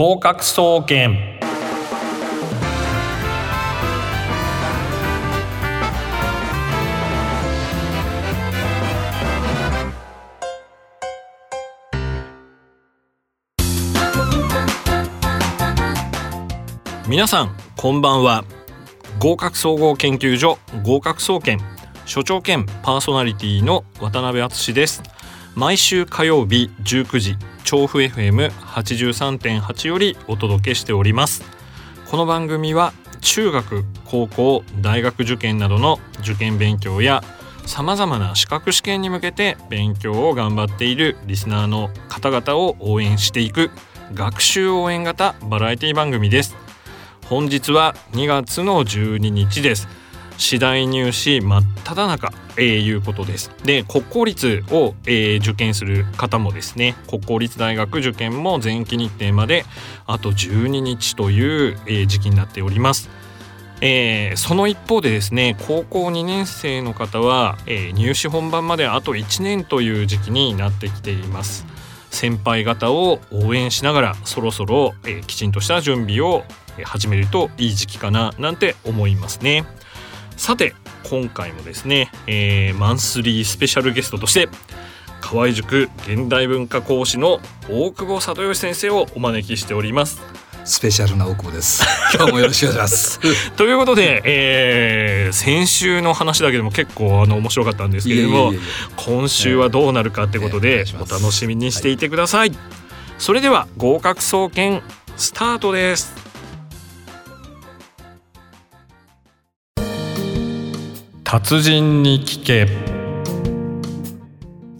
合格総研。皆さんこんばんは。合格総合研究所合格総研所長兼パーソナリティの渡辺敦です。毎週火曜日19時調布 FM83.8 よりお届けしております。この番組は中学高校大学受験などの受験勉強やさまざまな資格試験に向けて勉強を頑張っているリスナーの方々を応援していく学習応援型バラエティ番組です。本日は2月の12日です。次第入試真っ只中、えー、いうことです。で国公立を、えー、受験する方もですね。国公立大学受験も前期日程まであと12日という、えー、時期になっております。えー、その一方でですね高校2年生の方は、えー、入試本番まであと1年という時期になってきています。先輩方を応援しながらそろそろ、えー、きちんとした準備を始めるといい時期かななんて思いますね。さて今回もですね、えー、マンスリースペシャルゲストとして河合塾現代文化講師の大久保里義先生をお招きしております。スペシャルな大久保です。今日もよろしくお願いします。ということで、えー、先週の話だけでも結構あの面白かったんですけれども今週はどうなるかってことでお楽しみにしていてください、はい、それでは合格総研スタートです達人に聞け。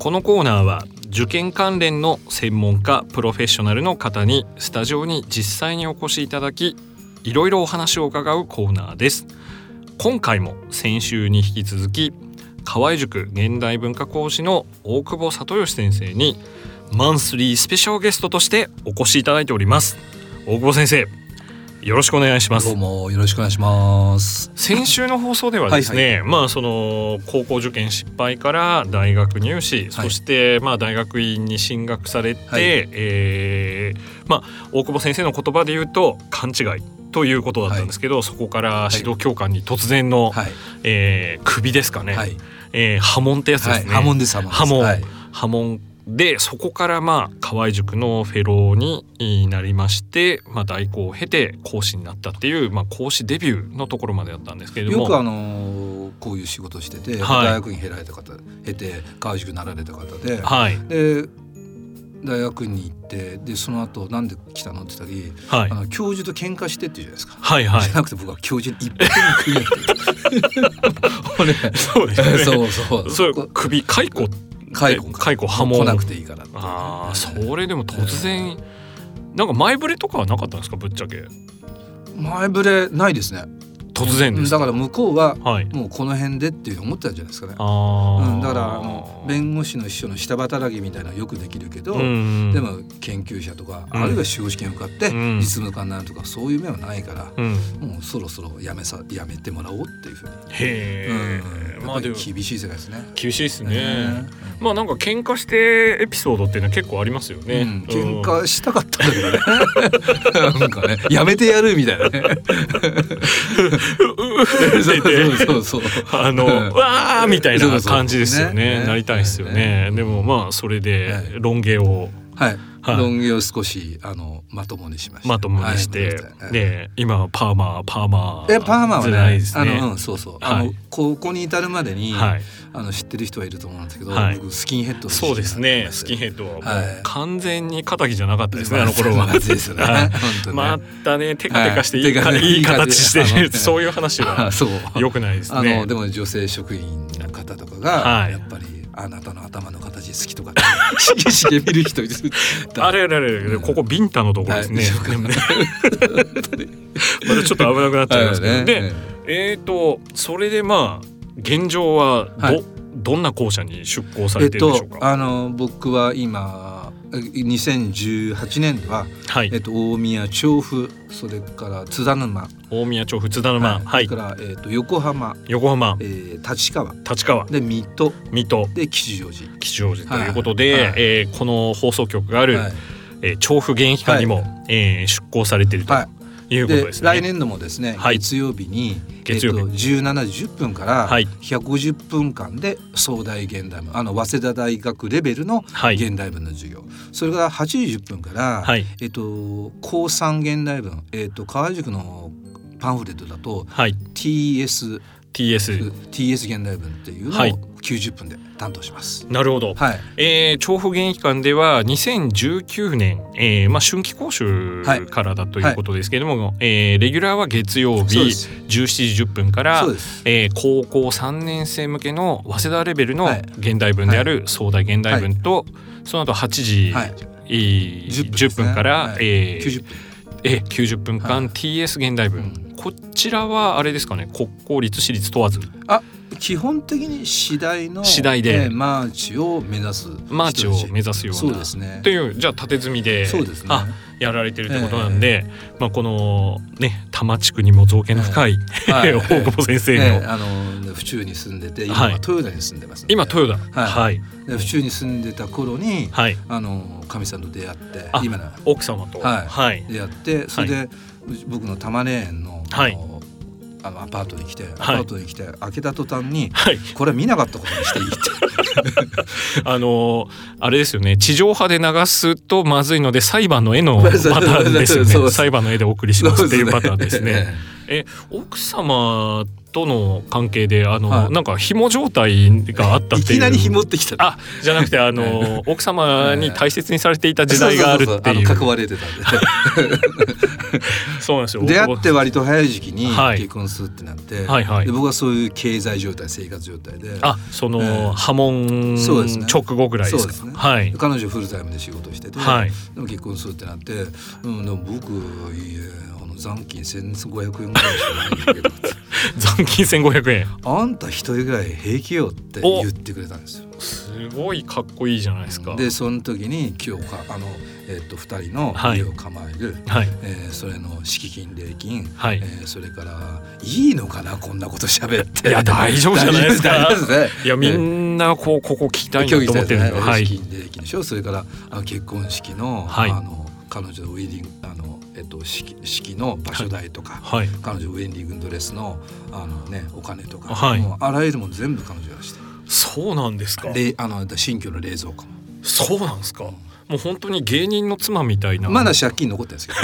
このコーナーは受験関連の専門家プロフェッショナルの方にスタジオに実際にお越しいただきいろいろお話を伺うコーナーです。今回も先週に引き続き河合塾現代文化講師の大久保里義先生にマンスリースペシャルゲストとしてお越しいただいております。大久保先生よろしくお願いします。どうもよろしくお願いします。先週の放送ではですねはい、まあその高校受験失敗から大学入試、はい、そしてまあ大学院に進学されて、はい、えー、まあ大久保先生の言葉で言うと勘違いということだったんですけど、はい、そこから指導教官に突然の、はい、えー、首ですかね、はい、えー、波紋ってやつですね、波紋です。波紋、波紋でそこからまあ河合塾のフェローになりまして、まあ、代行を経て講師になったっていう、まあ、講師デビューのところまでだったんですけれども。よくあのこういう仕事をしてて、はい、大学に経られた方経て河合塾になられた方で,、はい、で大学に行ってでその後なんで来たのって言ったり、はい、あの教授と喧嘩してって言うじゃないですか、はいはい、じゃなくて僕は教授に一発に首を そうですね。そうそう。そう首解雇解雇解雇破門来なくていいからああそれでも突然、なんか前触れとかはなかったんですか？ぶっちゃけ。前触れないですね突然だから向こうはもうこの辺でっていう思ってたんじゃないですかね、うん、だからあの弁護士の秘書の下働きみたいなのよくできるけど、でも研究者とか、あるいは司法試験受かって実務官になるとかそういう面はないから、もうそろそろやめさやめてもらおうっていうふうに。へえ、まあ厳しい世界ですね。厳しいですね、まあなんか喧嘩してエピソードっていうのは結構ありますよね、喧嘩したかったんだけどね。なんかねやめてやるみたいなねそうそうあのわーみたいな感じですよねなりたいですよねでもまあそれでロン毛をはいはい、ロン毛を少しあのまともにしました。まともにして、はい、で今はパーマパーマえパーマはねあの、うん、そうそう、はい、あのここに至るまでに、はい、あの知ってる人はいると思うんですけど、はい、僕スキンヘッドそうですね。スキンヘッドはもう完全に肩着じゃなかったですね、あの頃は、まですよね、はい、またねテカテカしていい,、い、い形してるそういう話はよくないですね。あのでも女性職員の方とかがやっぱり、あなたの頭の形好きとか。しげしげ見る人いる。あれあれあれ、うん、ここビンタのところですね、はい、またちょっと危なくなっちゃいますけど、ね、で、えっ、ー、とそれでまあ現状はどはい、どんな校舎に出向されてるんでしょうか、えっと、あの僕は今2018年では、はい、えっと、大宮調布それから津田沼。大宮調布津田沼、はい、それから、えっと、横浜。横浜、えー、立川。立川。で水戸。水戸。で吉祥寺。吉祥寺ということで、はい、えー、この放送局がある、はい。えー、調布現役館にも、はい、えー、出向されていると。いうことですね、来年度もですね、はい、月曜日に月曜日、えー、17時10分から150分間で総大現代文あの早稲田大学レベルの現代文の授業、はい、それから8時10分から、はい、えっ、ー、と高三現代文、えっ、ー、と河合塾のパンフレットだと、はい、TS TS TS 現代文っていうのを90分で担当します。なるほど。はい、えー、調布現役館では2019年、えー、まあ春季講習からだということですけれども、はい、えー、レギュラーは月曜日17時10分から、えー、高校3年生向けの早稲田レベルの現代文である総大現代文と、はい、その後8時、はい、10分から、はい、えー、90分。え90分間 TS 現代文、うん。こちらはあれですかね国公立私立問わず。あ基本的に次第の次第で、えー、マーチを目指すマーチを目指すような。そうですね。っていうじゃあ縦積みでそうです、ね、あやられてるってことなんで、えー、まあこのね多摩地区にも造形の深い、えー、大久保先生の、えー、あの府中に住んでて今は豊田に住んでます、今豊田。はい、で府中に住んでた頃に、はい、あのかみさんと出会って今の。奥様と、はい、はい、出会ってそれで、僕の玉ね園のはい、あのアパートに来て、アパートに来て開けた途端に、はい、これは見なかったことにしていいって。あのあれですよね。地上波で流すとまずいので裁判の絵の パターンですよね。裁判の絵でお送りしますっていうパターンですね。え奥様との関係であの、はい、なんか紐状態があったっていう。いきなり紐ってきた。あじゃなくてあの 奥様に大切にされていた時代があるっていう。囲われてたんで。そうなんですよ。出会って割と早い時期に結婚するってなって、はいはい。で僕はそういう経済状態生活状態で。あその、えー、波紋直後ぐらいですか、ね、はい、彼女フルタイムで仕事してて、はい、でも結婚するってなって、うん、でも僕いいあの残金1500円ぐらいしかないんだけど。残 金1500円。あんた一人ぐらい平気よって言ってくれたんですよ。すごいかっこいいじゃないですか。でその時に今日かあのえー、と2人の家を構える、はい。えー、それの敷金礼金、はい。えー、それからいいのかなこんなこと喋って。いや大丈夫じゃないですか。いやみんなこうここ聞きたいなと思ってる、ね、はい、敷金礼金でしょ。それからあ結婚式の,、はい、あの彼女のウェディングあのえっと、式式の場所代とか、はい、彼女ウェンディングドレスのあの、ね、お金とか、はい、もうあらゆるもの全部彼女がしてそうなんですか？であの新居の冷蔵庫も。そうなんですか、もう本当に芸人の妻みたいな。まだ借金残ってるんですけど。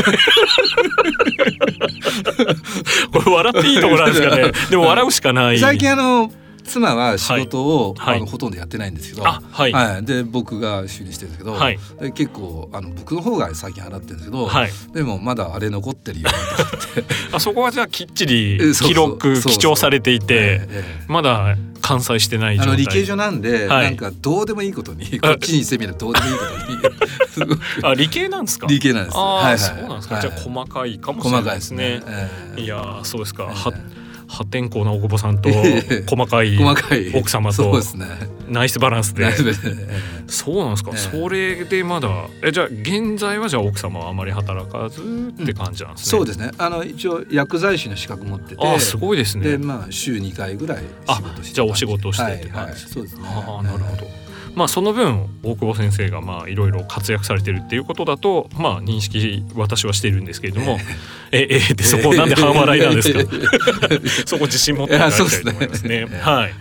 これ笑っていいところなんですかね。でも笑うしかない。最近あの妻は仕事を、はい、あのほとんどやってないんですけど、はい。はい、で僕が修理してるんですけど、はい、で結構あの僕の方が最近払ってるんですけど、はい、でもまだあれ残ってるよって。あそこはじゃあきっちり 記録記帳されていてまだ完済してないあの理系所なんで、はい、なんかどうでもいいことに こっちにしてみるどうでもいいことにあ理系なんですか？理系なんです。あ、はいはい、そうなんですか、じゃあ細かいかもしれないですね、ね。えー、いやそうですか、えー、は破天荒な大久保さんと 細かい奥様とナイスバランスで。そうなんですか、それでまだえじゃあ現在はじゃあ奥様はあまり働かずって感じなんですね、そうですね。あの一応薬剤師の資格持ってて。あすごいですね。でまあ週2回ぐらい仕事してじ。ゃあお仕事してって感じ、そうですね。あなるほどまあ、その分大久保先生がまあいろいろ活躍されてるっていうことだとまあ認識私はしているんですけれどもええ。えでそこなんで半笑いなんですか？そこ自信持っていただきたいと思いますね。はい、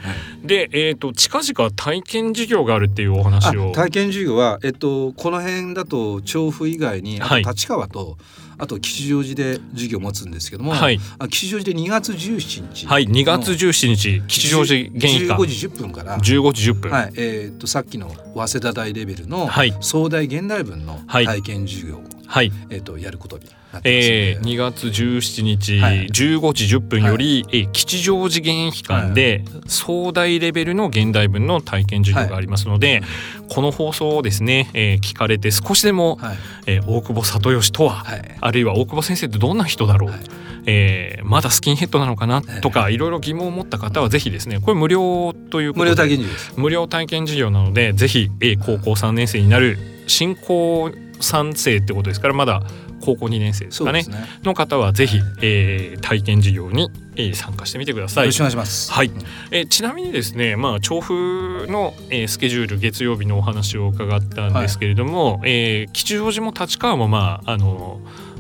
で、えーと、近々体験授業があるっていうお話を。体験授業は、えっと、この辺だと調布以外に立川と、はいあと吉祥寺で授業を持つんですけども、はい、吉祥寺で2月17日。はい2月17日吉祥寺現役館15時10分から。15時10分。はい。えー、とさっきの早稲田大レベルの総大現代文の体験授業を、はい、えー、とやることにえー、2月17日、はい、15時10分より、はい、え吉祥寺現役館で、壮大レベルの現代文の体験授業がありますので、はい、この放送をですね、えー、聞かれて少しでも、はい、えー、大久保里義とは、はい、あるいは大久保先生ってどんな人だろう、はい、えー、まだスキンヘッドなのかなとか、い。ろいろ疑問を持った方はぜひですねこれ無料という無料体験授業です。無料体験授業なのでぜひ、えー、高校3年生になる新興3世ってことですからまだ高校2年生ですかね、ね、の方はぜひ、えー、体験授業に、えー、参加してみてください。よろしくお願いします。はい。えー、ちなみにですね、まあ調布の、えー、スケジュール月曜日のお話を伺ったんですけれども、はい、えー、吉祥寺も立川もまああの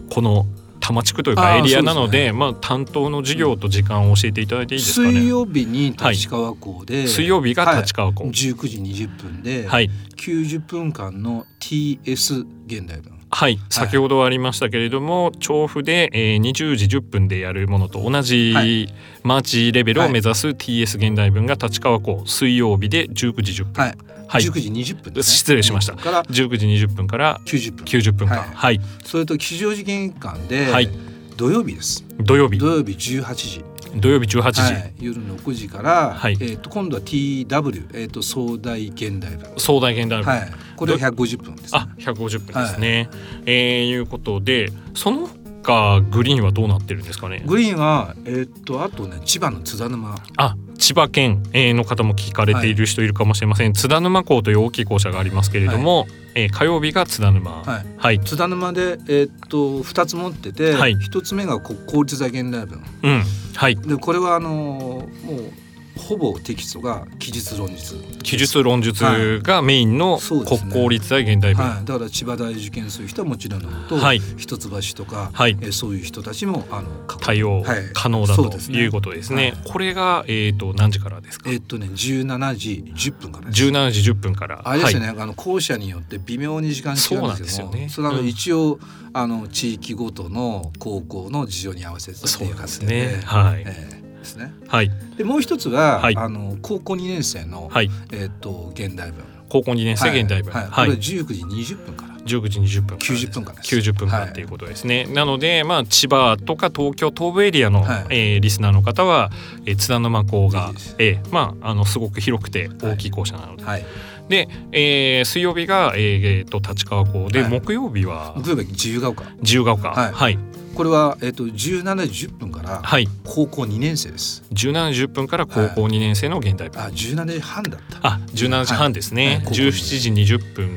この多摩地区というかエリアなので、ね、まあ担当の授業と時間を教えていただいていいですかね。水曜日に立川校で、はい、水曜日が立川校、はい、19時20分で、はい、90分間の TS 現代文はい、先ほどありましたけれども、調布で、えー、20時10分でやるものと同じ、はい、マーチレベルを目指す TS 現代文が立川校水曜日で19時10分。はい。はい、19時20分、ね、失礼しました。から19時20分から90分 ,90 分間、はい、はい、それと吉祥寺玄関で、はい、土曜日です。土曜日。土曜日18時。土曜日18時、はい、夜の9時から、はい、えーと、今度は TW、えーと、総大現代文総大現代文、はい、これは150分です、ね、あ150分ですね、はい、えー、いうことでその他グリーンはどうなってるんですかね？グリーンはえっ、ー、とあとね千葉の津田沼。あ千葉県の方も聞かれている人いるかもしれません、はい、津田沼港という大きい校舎がありますけれども、はい、えー、火曜日が津田沼、はい、はい、津田沼で、えー、っと2つ持ってて、はい、1つ目が公立大現代文、うん。はい、でこれはあのもうほぼテキストが記述論述。記述論述がメインの国公立大現代文、はい、だから千葉大受験する人はもちろんのと、はい、一橋とか、はい、えそういう人たちもあの対応可能だということですね。すねこれがえっ、ー、と何時からですか？えっ、ー、とね17時10分から。十七時10分から。あれですね、あの校舎によって微妙に時間違うんですけどね、それは一応、うん、あの地域ごとの高校の事情に合わせてっていう感じで、ね、はい。えーですね。はい。でもう一つは、はい、あの高校2年生の、はい、えっ、ー、と現代文。高校2年生現代文。はい。はい、これ19時20分から。19時20分90分間です。90分間っていうことですね、はい、なのでまあ千葉とか東京東部エリアの、はい、えー、リスナーの方は、えー、津田沼港が、えー、まああのすごく広くて大きい校舎なので、はい、で、えー、水曜日が、えー、と立川港で、木曜日は？木曜日自由が丘。自由が丘。はいこれは、えーと、と17時10分から高校2年生です。17時10分から高校2年生の現代文。はい、あ17時半だった。あ17時半ですね。はい、17時20分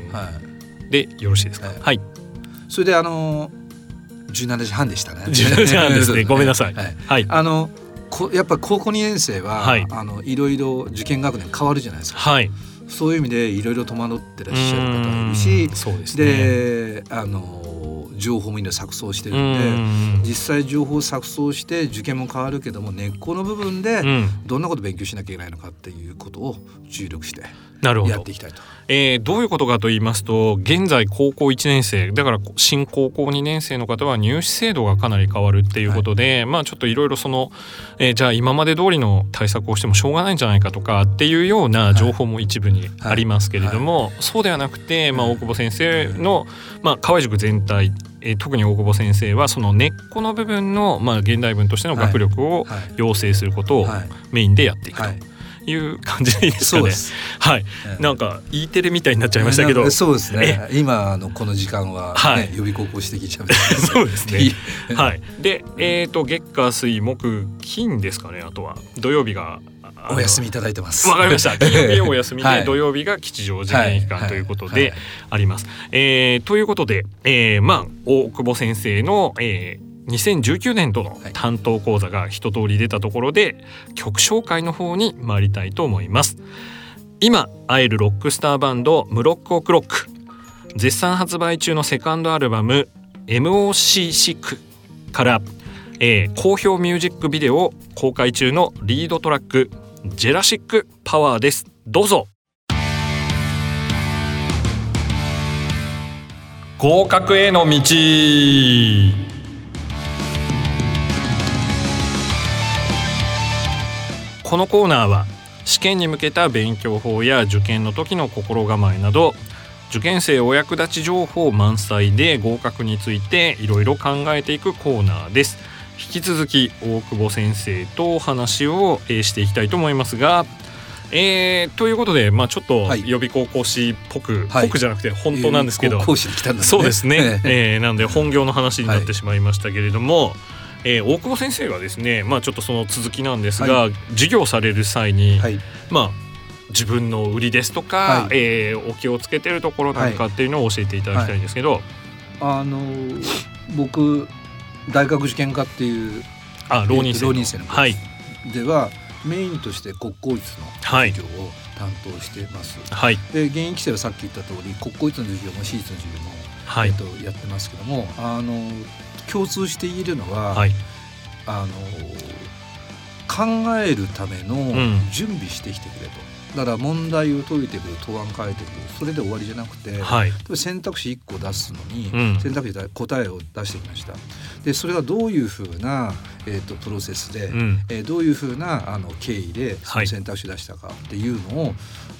でよろしいですか？はい。はい、それであの17時半でしたね。17時半ですね。ごめんなさい。はい。はい、あのこやっぱ高校2年生は、はい、あのいろいろ受験学年変わるじゃないですか。はい。そういう意味でいろいろ戸惑ってらっしゃる方がいるし、そうですね。で、あの情報も今錯綜してるんで実際情報を錯綜して受験も変わるけども根っこの部分でどんなこと勉強しなきゃいけないのかっていうことを注力してやっていきたいと。えー、どういうことかと言いますと現在高校1年生だから新高校2年生の方は入試制度がかなり変わるっていうことで、はい、まあちょっといろいろその、えー、じゃあ今まで通りの対策をしてもしょうがないんじゃないかとかっていうような情報も一部にありますけれども、はい。はい、そうではなくて、まあ、大久保先生の、まあ、河合塾全体えー、特に大久保先生はその根っこの部分の、まあ、現代文としての学力を養成することをメインでやっていくと。いう感じでいいですかね。はい、なんか E テレみたいになっちゃいましたけど。そうですね。今のこの時間は、ね、はい、予備高校してきちゃう。そうですね。はい。で、えっ、ー、と月火水木金ですかね。あとは土曜日がお休みいただいてます。わかりました。金曜日お休みで、はい、土曜日が吉祥寺現役館ということであります。えー、ということで、えー、まあ大久保先生の、えー、2019年度の担当講座が一通り出たところで曲紹介の方に参りたいと思います今会えるロックスターバンドムロックオクロック絶賛発売中のセカンドアルバム MOC6 から、えー、好評ミュージックビデオ公開中のリードトラックジェラシックパワーです。どうぞ。合格への道。このコーナーは試験に向けた勉強法や受験の時の心構えなど受験生お役立ち情報満載で合格についていろいろ考えていくコーナーです引き続き大久保先生とお話をしていきたいと思いますがえー、ということで、まあ、ちょっと予備高校師っぽく、はい、ぽくじゃなくて本当なんですけど、講師に来たんです、ね、そうですね、えー、なので本業の話になってしまいましたけれども、はい。えー、大久保先生がですね、まあ、ちょっとその続きなんですが、はい、授業される際に、はい、まあ自分の売りですとか、はい、えー、お気をつけてるところなんかっていうのを教えていただきたいんですけど、あの僕大学受験科っていうあ浪人生浪人生のはい、ではメインとして国公立の授業を担当してます。はい、で現役生はさっき言った通り国公立の授業も私立の授業も、はい、えっと、やってますけどもあの共通して言えるのは、はい、あの考えるための準備してきてくれと。だから問題を解いてくる答案書いてくる。それで終わりじゃなくて、はい、選択肢1個出すのに、うん、選択肢で答えを出してきました。でそれがどういうふうな、えーと、プロセスで、うん、えー、どういうふうなあの経緯でその選択肢出したかっていうのを、はい、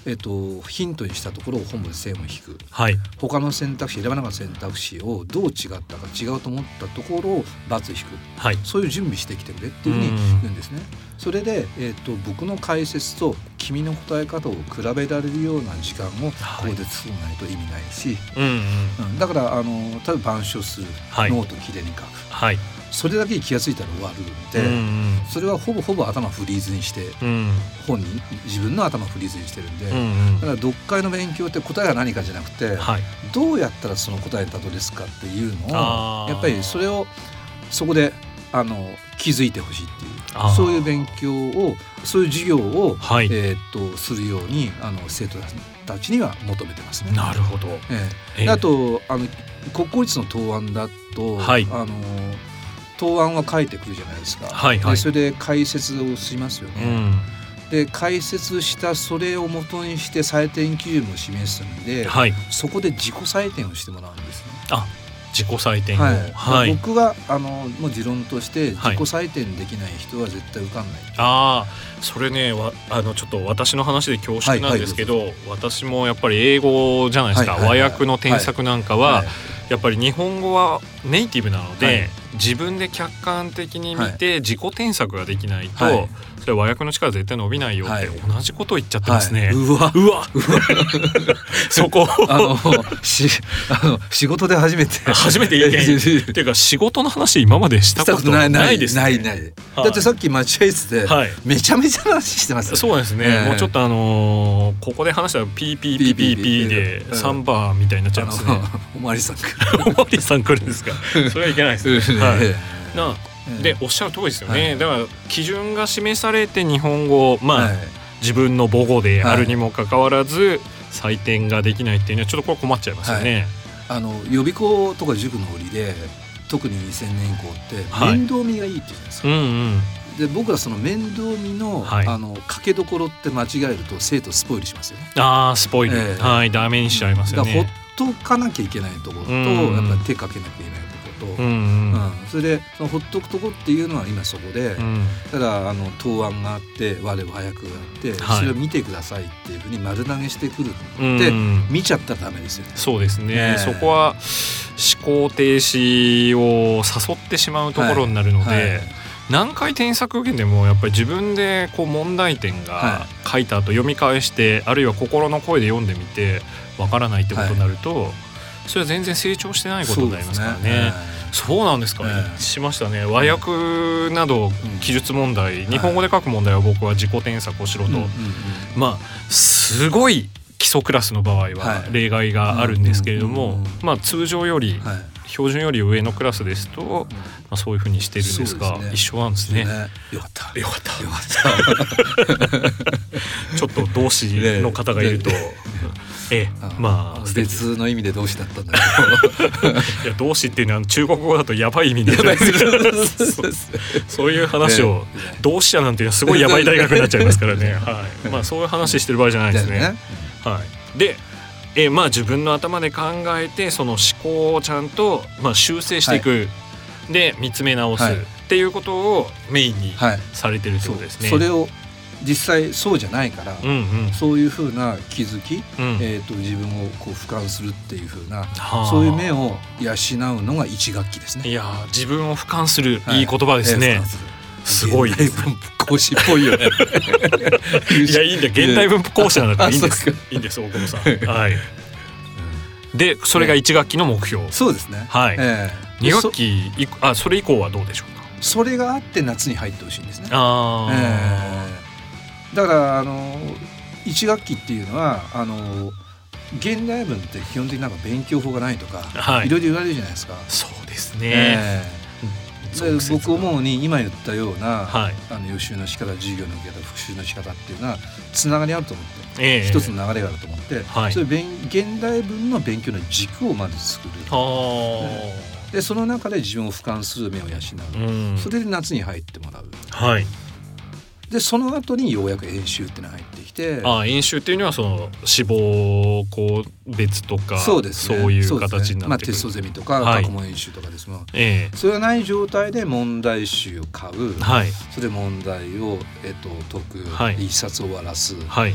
えーと、ヒントにしたところを本部で線を引く、はい、他の選択肢選ばなかった選択肢をどう違ったか違うと思ったところを×引く、はい、そういう準備してきてくれっていうふうに言うんですね。それで、えーと、僕の解説と君の答え方を比べられるような時間をここで作らないと意味ないし、はいうん。うん、だからあの例えば板書する、はい、ノートきれいに書く、はい、それだけに気が付いたら終わるんで、うんうん、それはほぼほぼ頭フリーズにして、うん、本人自分の頭フリーズにしてるんで、うんうん、だから読解の勉強って答えが何かじゃなくて、はい、どうやったらその答えにたどり着くかっていうのをやっぱりそれをそこであの気づいてほしいっていうそういう勉強をそういう授業を、はい、えー、っとするようにあの生徒たちには求めてますね。なるほど。えー、あとあの国公立の答案だと、はい、あの答案は書いてくるじゃないですか。はいはい、でそれで解説をしますよね。うんで解説したそれをもとにして採点基準も示すんで、はい、そこで自己採点をしてもらうんですね。あ自己採点を、はい、はい、僕はあのもう持論として自己採点できない人は絶対受かんない、はい、ああそれねわあのちょっと私の話で恐縮なんですけど、はい。はい、私もやっぱり英語じゃないですか、和訳の添削なんかは、やっぱり日本語はネイティブなので、自分で客観的に見て自己添削ができないと、それ和訳の力絶対伸びないよって同じこと言っちゃってますね。はい、うわ。うわ。そこあのしあの仕事で初めて。初めて意見ってい。うか仕事の話今までしたことないですね。ないない、はい、だってさっき待合室でめちゃめちゃ話してます、ね、そうですね、えー、もうちょっとあのー、ここで話したら PPPPP でサンバーみたいになっちゃいますね。おまわりさん おまわりさん来るんですか。それはいけないですね。はい。なでおっしゃる通りですよね、はい、だから基準が示されて日本語まあ、はい、自分の母語であるにもかかわらず、採点ができないっていうのはちょっとこれ困っちゃいますよね。あの予備校とか塾の売りで特に2000年以降って面倒見がいいって言うじゃないですか。うんうん。で僕はその面倒見の,、はい、あのかけどころって間違えると生徒スポイルしますよね。ああスポイル、えー、はいダメにしちゃいますよね。ほっとかなきゃいけないところと、やっぱり手かけなきゃいけないと、うんうん。うん、それでそのほっとくとこっていうのは今そこで、うん、ただあの答案があって我は早くがあって、はい、それを見てくださいっていうふうに丸投げしてくるって、見ちゃったらダメですよね。そうですね、そこは思考停止を誘ってしまうところになるので、はい。はい。何回添削受けてもやっぱり自分でこう問題点が書いた後読み返して、あるいは心の声で読んでみてわからないってことになると、それは全然成長してないことになりますからね。そうなんですか、ね、しましたね和訳など記述問題、日本語で書く問題は僕は自己添削をしろと、まあすごい基礎クラスの場合は例外があるんですけれども、まあ通常より、標準より上のクラスですと、まあ、そういうふうにしてるんですが、ね、一緒なんですね。よかった。よかった。よかった。ちょっと同志の方がいると、ええ、まあ別の意味で動詞だったんだけど。いや動詞っていうのは中国語だとやばい意味で。そういう話を、動詞者なんていうのはすごいやばい大学になっちゃいますからね、はい、まあそういう話してる場合じゃないですね。ね。はい、でえまあ自分の頭で考えてその思考をちゃんと、まあ、修正していく、はい、で見つめ直す、っていうことをメインにされてるってことですね。それを実際そうじゃないから、うんうん、そういうふうな気づき、うん、えーと、自分をこう俯瞰するっていうふうな、そういう目を養うのが一学期ですね。いや自分を俯瞰する、はい、いい言葉ですね。すごい現代文法講師っぽいよね。いやいいんだ 現代文法講師なんだからいいんです。いいんです大久保さん。はい。でそれが一学期の目標。そうですね。はい。えー、二学期あそれ以降はどうでしょうか？それがあって夏に入ってほしいんですね。ああ。えーだからあの1学期っていうのはあの現代文って基本的になんか勉強法がないとか、はい、いろいろ言われるじゃないですか。そうでですね、えーで僕思うに今言ったような、はい、あの予習の仕方授業の受け方復習の仕方っていうのはつながりあると思って、えー、一つの流れがあると思って、はい、そういう現代文の勉強の軸をまず作る。でその中で自分を俯瞰する目を養う、うん、それで夏に入ってもらう。はいでその後にようやく演習っていうのが入ってきてあ演習っていうのはその志望校別とかそうです、ね、そういう形になってくる、ね、まあ、テストゼミとか過去問演習とかです。もん、ええ、それがない状態で問題集を買う、はい、それで問題を、えっと、解く、はい、一冊終わらす、はい。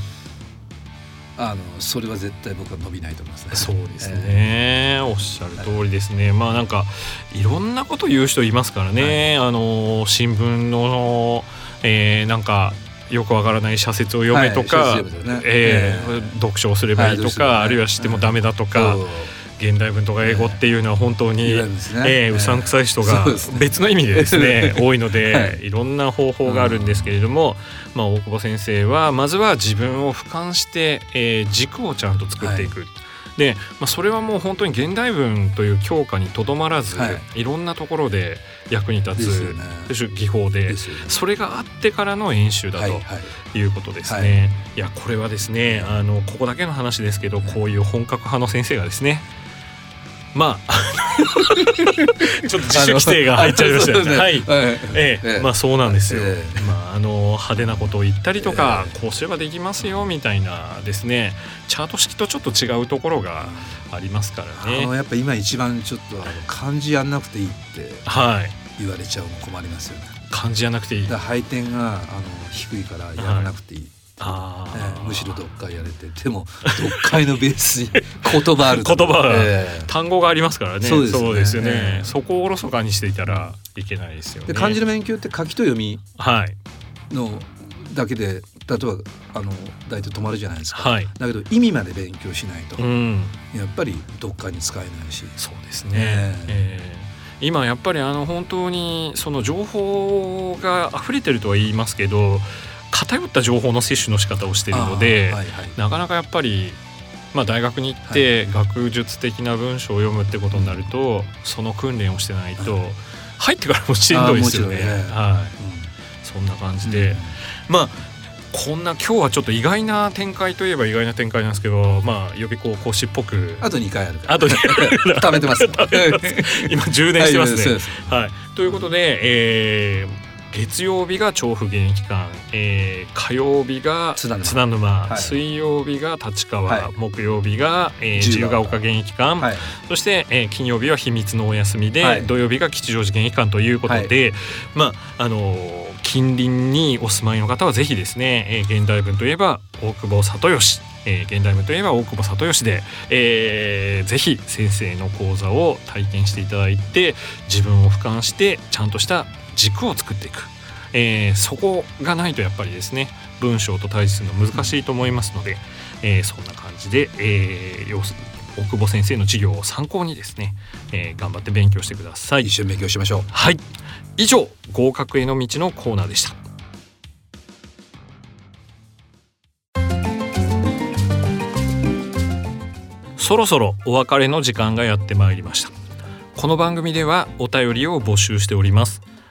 あのそれは絶対僕は伸びないと思いますね。そうですね、えー、おっしゃる通りですね。はい、まあなんかいろんなこと言う人いますからね。はい、あの新聞のえー、なんかよくわからない社説を読めとか、はいね。えー、えー、読書をすればいいとか、はい、あるいはしてもダメだとか。現代文とか英語っていうのは本当に、えー、えー、うさんくさい人が別の意味でですね 多いので、はい、いろんな方法があるんですけれども、まあ、大久保先生はまずは自分を俯瞰して、えー、軸をちゃんと作っていく。はいで、まあ、それはもう本当に現代文という教科にとどまらず、はい、いろんなところで役に立つ、ね、技法で、ね、それがあってからの演習だということですね。はいはい、いやこれはですねあのここだけの話ですけどこういう本格派の先生がですねまあちょっと自主規制が入っちゃいましたね。はい、ええまあそうなんですよ。まああの派手なことを言ったりとか、こうすればできますよみたいなですね、チャート式とちょっと違うところがありますからね。やっぱ今一番ちょっとあの漢字やんなくていいって言われちゃうの困りますよね。漢字やなくていい。配点があの低いからやらなくていい。はいあね、むしろ読解やれて。でも読解のベースに言葉ある言葉が、えー、単語がありますからね。そうですね。ですよね、えー、そこをおろそかにしていたらいけないですよ、ね、で漢字の勉強って書きと読みのだけで、例えばあの大体止まるじゃないですか、はい、だけど意味まで勉強しないと、うん、やっぱり読解に使えないし。そうですね、えーえー今やっぱりあの本当にその情報が溢れてるとは言いますけど偏った情報の摂取の仕方をしているので、はいはい、なかなかやっぱり、まあ、大学に行って学術的な文章を読むってことになると、はい、その訓練をしてないと入ってからもしんどいですよね。ね。はい、うん、そんな感じで、うん、まあこんな今日はちょっと意外な展開といえば意外な展開なんですけどまあ予備校講師っぽく。あと2回あるあと 食べてます 今充電してますね、はい、はい、ということで、えー、月曜日が調布現役館、えー、火曜日が津田沼、はい、水曜日が立川、はい、木曜日が、えー、自由が丘現役館、はい、そして、えー、金曜日は秘密のお休みで、土曜日が吉祥寺現役館ということで、まああのー、近隣にお住まいの方はぜひですね、えー、現代文といえば大久保里義えー、現代文といえば大久保里義で、えー、ぜひ先生の講座を体験していただいて自分を俯瞰してちゃんとした軸を作っていく、えー、そこがないとやっぱりですね文章と対峙するの難しいと思いますので、えー、そんな感じで、えー、大久保先生の授業を参考にですね、えー、頑張って勉強してください。一緒に勉強しましょう。はい。以上合格への道のコーナーでした。そろそろお別れの時間がやってまいりました。この番組ではお便りを募集しております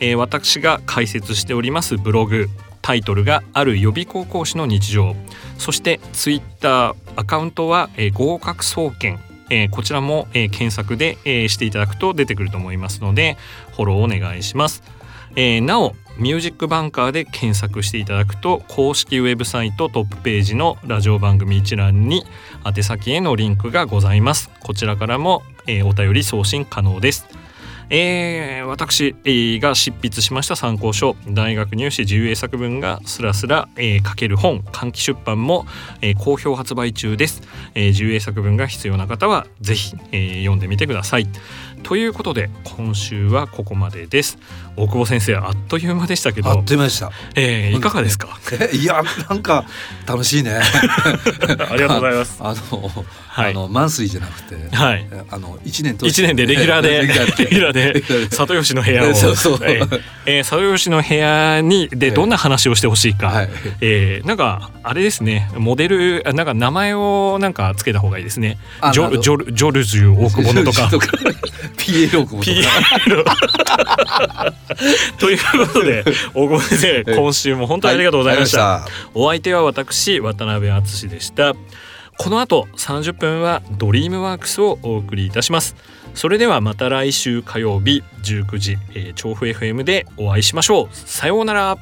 えー、私が解説しておりますブログタイトルがある予備高校師の日常。そしてツイッターアカウントは、えー、合格総研。えー、こちらも、えー、検索で、えー、していただくと出てくると思いますのでフォローお願いします、えー、なおミュージックバンカーで検索していただくと公式ウェブサイトトップページのラジオ番組一覧に宛先へのリンクがございます。こちらからも、えー、お便り送信可能です。えー、私が執筆しました参考書大学入試自由英作文がスラスラ、えー、書ける本換気出版も、えー、好評発売中です、えー、自由英作文が必要な方はぜひ、えー、読んでみてください。ということで今週はここまでです。大久保先生あっという間でしたけど。あっという間でした、えー、いかがですか？いやなんか楽しいね。ありがとうございます。あの、はい、あのマンスリーじゃなくて、はい、あの一年一年でレギュラーで レギュラーで里吉の部屋を。そうそう、えーえー、里吉の部屋にでどんな話をしてほしいか、はい、えー、なんかあれですね。モデルなんか名前をなんかつけた方がいいですね。ジョジョジョルジュ大久保のとかピエロ大久保とか。ということで大久保先生今週も本当にありがとうございました、はい、お相手は私渡辺敦でした。この後30分はドリームワークスをお送りいたします。それではまた来週火曜日19時、えー、調布 FM でお会いしましょう。さようなら